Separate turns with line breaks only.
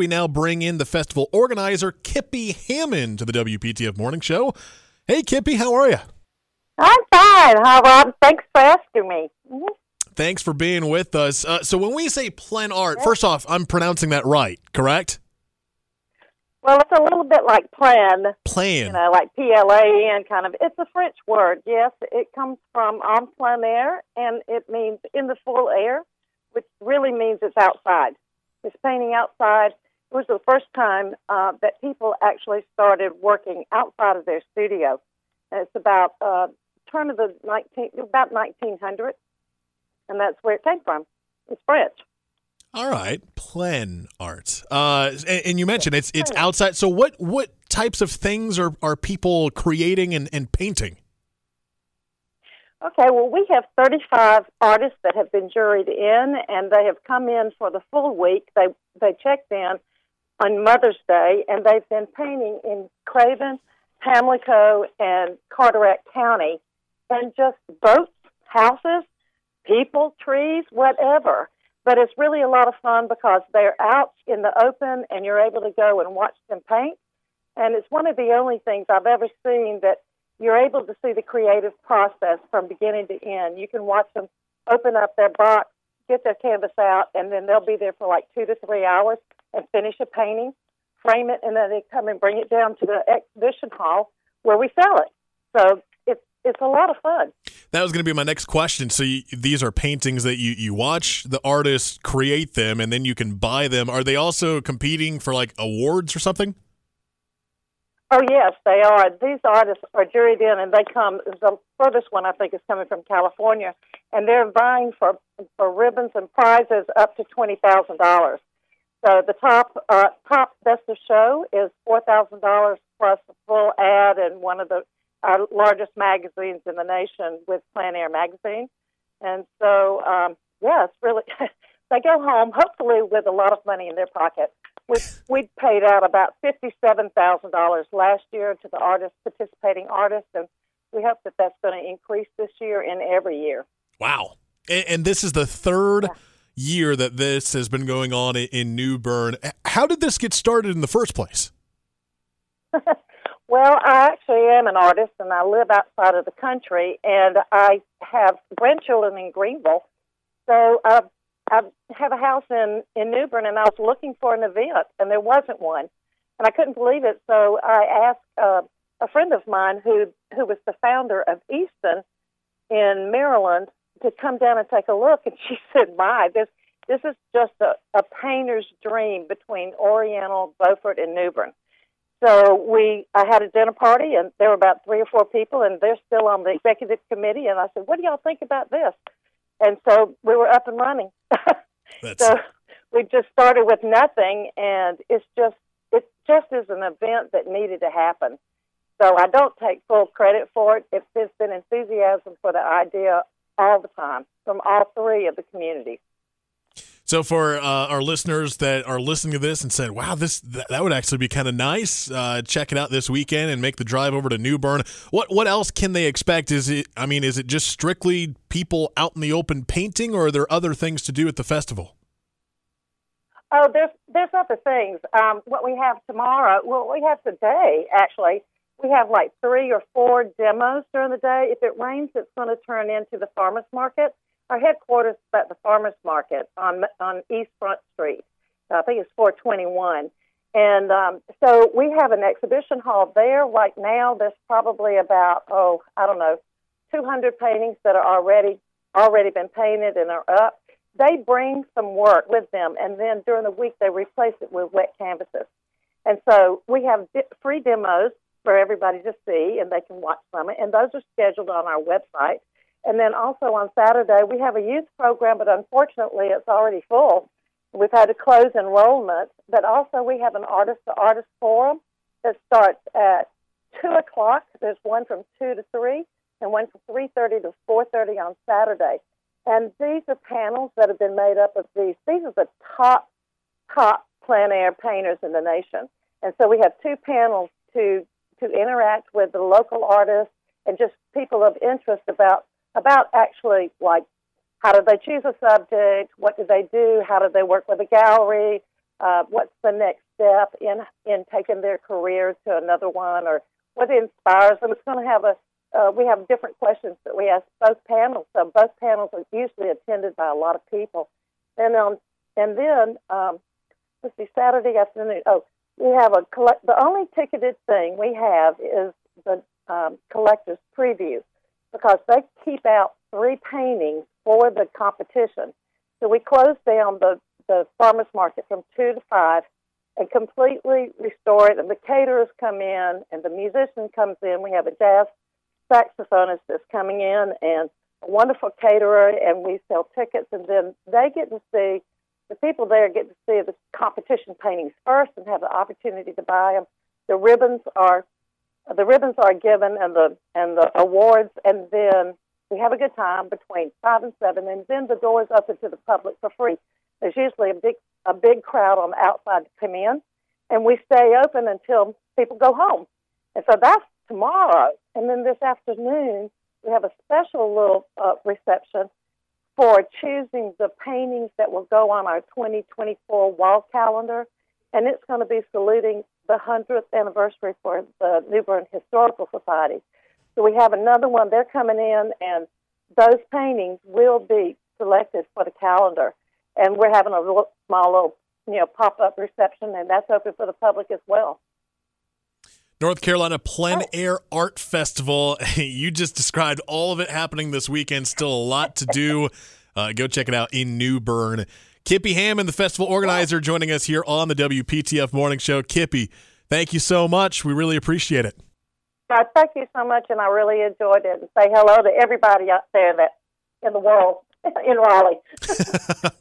we now bring in the festival organizer, Kippy Hammond, to the WPTF Morning Show. Hey, Kippy, how are you?
I'm fine. Hi, Rob. Thanks for asking me. Mhm.
Thanks for being with us. Uh, so, when we say Plen Art, first off, I'm pronouncing that right, correct?
Well, it's a little bit like plan,
Plan.
you know, like P L A N kind of. It's a French word, yes. It comes from en plein air, and it means in the full air, which really means it's outside. It's painting outside. It was the first time uh, that people actually started working outside of their studio. And it's about uh, turn of the 19, about 1900, and that's where it came from. It's French.
All right, Plen Art. Uh, and, and you mentioned it's it's outside. So, what what types of things are, are people creating and, and painting?
Okay, well, we have 35 artists that have been juried in, and they have come in for the full week. They they checked in on Mother's Day, and they've been painting in Craven, Pamlico, and Carteret County, and just boats, houses, people, trees, whatever. But it's really a lot of fun because they're out in the open, and you're able to go and watch them paint. And it's one of the only things I've ever seen that you're able to see the creative process from beginning to end. You can watch them open up their box, get their canvas out, and then they'll be there for like two to three hours and finish a painting, frame it, and then they come and bring it down to the exhibition hall where we sell it. So it's it's a lot of fun.
That was going to be my next question. So, you, these are paintings that you, you watch the artist create them, and then you can buy them. Are they also competing for like awards or something?
Oh yes, they are. These artists are juried in, and they come. The furthest one I think is coming from California, and they're vying for for ribbons and prizes up to twenty thousand dollars. So the top uh, top best of show is four thousand dollars plus a full ad in one of the our largest magazines in the nation with Plein Air magazine, and so um, yeah, it's really they go home hopefully with a lot of money in their pocket. We we paid out about fifty seven thousand dollars last year to the artists participating artists, and we hope that that's going to increase this year and every year.
Wow. And, and this is the third year that this has been going on in, New Bern. How did this get started in the first place?
Well, I actually am an artist, and I live outside of the country, and I have grandchildren in Greenville. So I have a house in in New Bern, and I was looking for an event, and there wasn't one, and I couldn't believe it. So I asked uh, a friend of mine who who was the founder of Easton in Maryland to come down and take a look, and she said, "My, this this is just a, a painter's dream between Oriental, Beaufort, and New Bern." So we, I had a dinner party, and there were about three or four people, and they're still on the executive committee. And I said, "What do y'all think about this?" And so we were up and running. So we just started with nothing, and it's just it just is an event that needed to happen. So I don't take full credit for it. It's there's been enthusiasm for the idea all the time from all three of the communities.
So for uh, our listeners that are listening to this and said, "Wow, this that, that would actually be kind of nice," uh, check it out this weekend and make the drive over to New Bern. What what else can they expect? Is it? I mean, is it just strictly people out in the open painting, or are there other things to do at the festival?
Oh, there's there's other things. Um, what we have tomorrow, well, we have today actually. We have like three or four demos during the day. If it rains, it's going to turn into the farmers market. Our headquarters is at the farmers market on on East Front Street. I think it's 421. And um, so we have an exhibition hall there right now. There's probably about oh I don't know, 200 paintings that are already already been painted and are up. They bring some work with them, and then during the week they replace it with wet canvases. And so we have di- free demos for everybody to see, and they can watch some. And those are scheduled on our website. And then also on Saturday we have a youth program, but unfortunately it's already full. We've had to close enrollment, but also we have an artist to artist forum that starts at two o'clock. There's one from two to three, and one from three thirty to four thirty on Saturday. And these are panels that have been made up of these. These are the top top plein air painters in the nation. And so we have two panels to to interact with the local artists and just people of interest about about actually like how do they choose a subject, what do they do, how do they work with a gallery, uh, what's the next step in in taking their career to another one, or what inspires them. It's going to have a uh, we have different questions that we ask both panels. So both panels are usually attended by a lot of people, and um, and then um, let's see, Saturday afternoon. Oh, we have a collect. The only ticketed thing we have is the um, collector's preview because they keep out three paintings for the competition. So we close down the the farmers market from two to five and completely restore it. And the caterers come in and the musician comes in. We have a jazz saxophonist that's coming in and a wonderful caterer, and we sell tickets. And then they get to see the people there get to see the competition paintings first and have the opportunity to buy them. The ribbons are the ribbons are given and the and the awards, and then we have a good time between five and seven, and then the doors open to the public for free. There's usually a big a big crowd on the outside to come in, and we stay open until people go home. And so that's tomorrow. And then this afternoon we have a special little uh, reception for choosing the paintings that will go on our 2024 wall calendar, and it's going to be saluting the 100th anniversary for the New Bern Historical Society. So we have another one. They're coming in, and those paintings will be selected for the calendar and we're having a little, small little you know pop up reception, and that's open for the public as well.
North Carolina Plein Air Art Festival. you just described all of it happening this weekend. Still a lot to do. Uh, go check it out in New Bern. Kippy Hammond, the festival organizer, joining us here on the WPTF Morning Show. Kippy, thank you so much. We really appreciate it.
God, thank you so much, and I really enjoyed it. And say hello to everybody out there that in the world in Raleigh.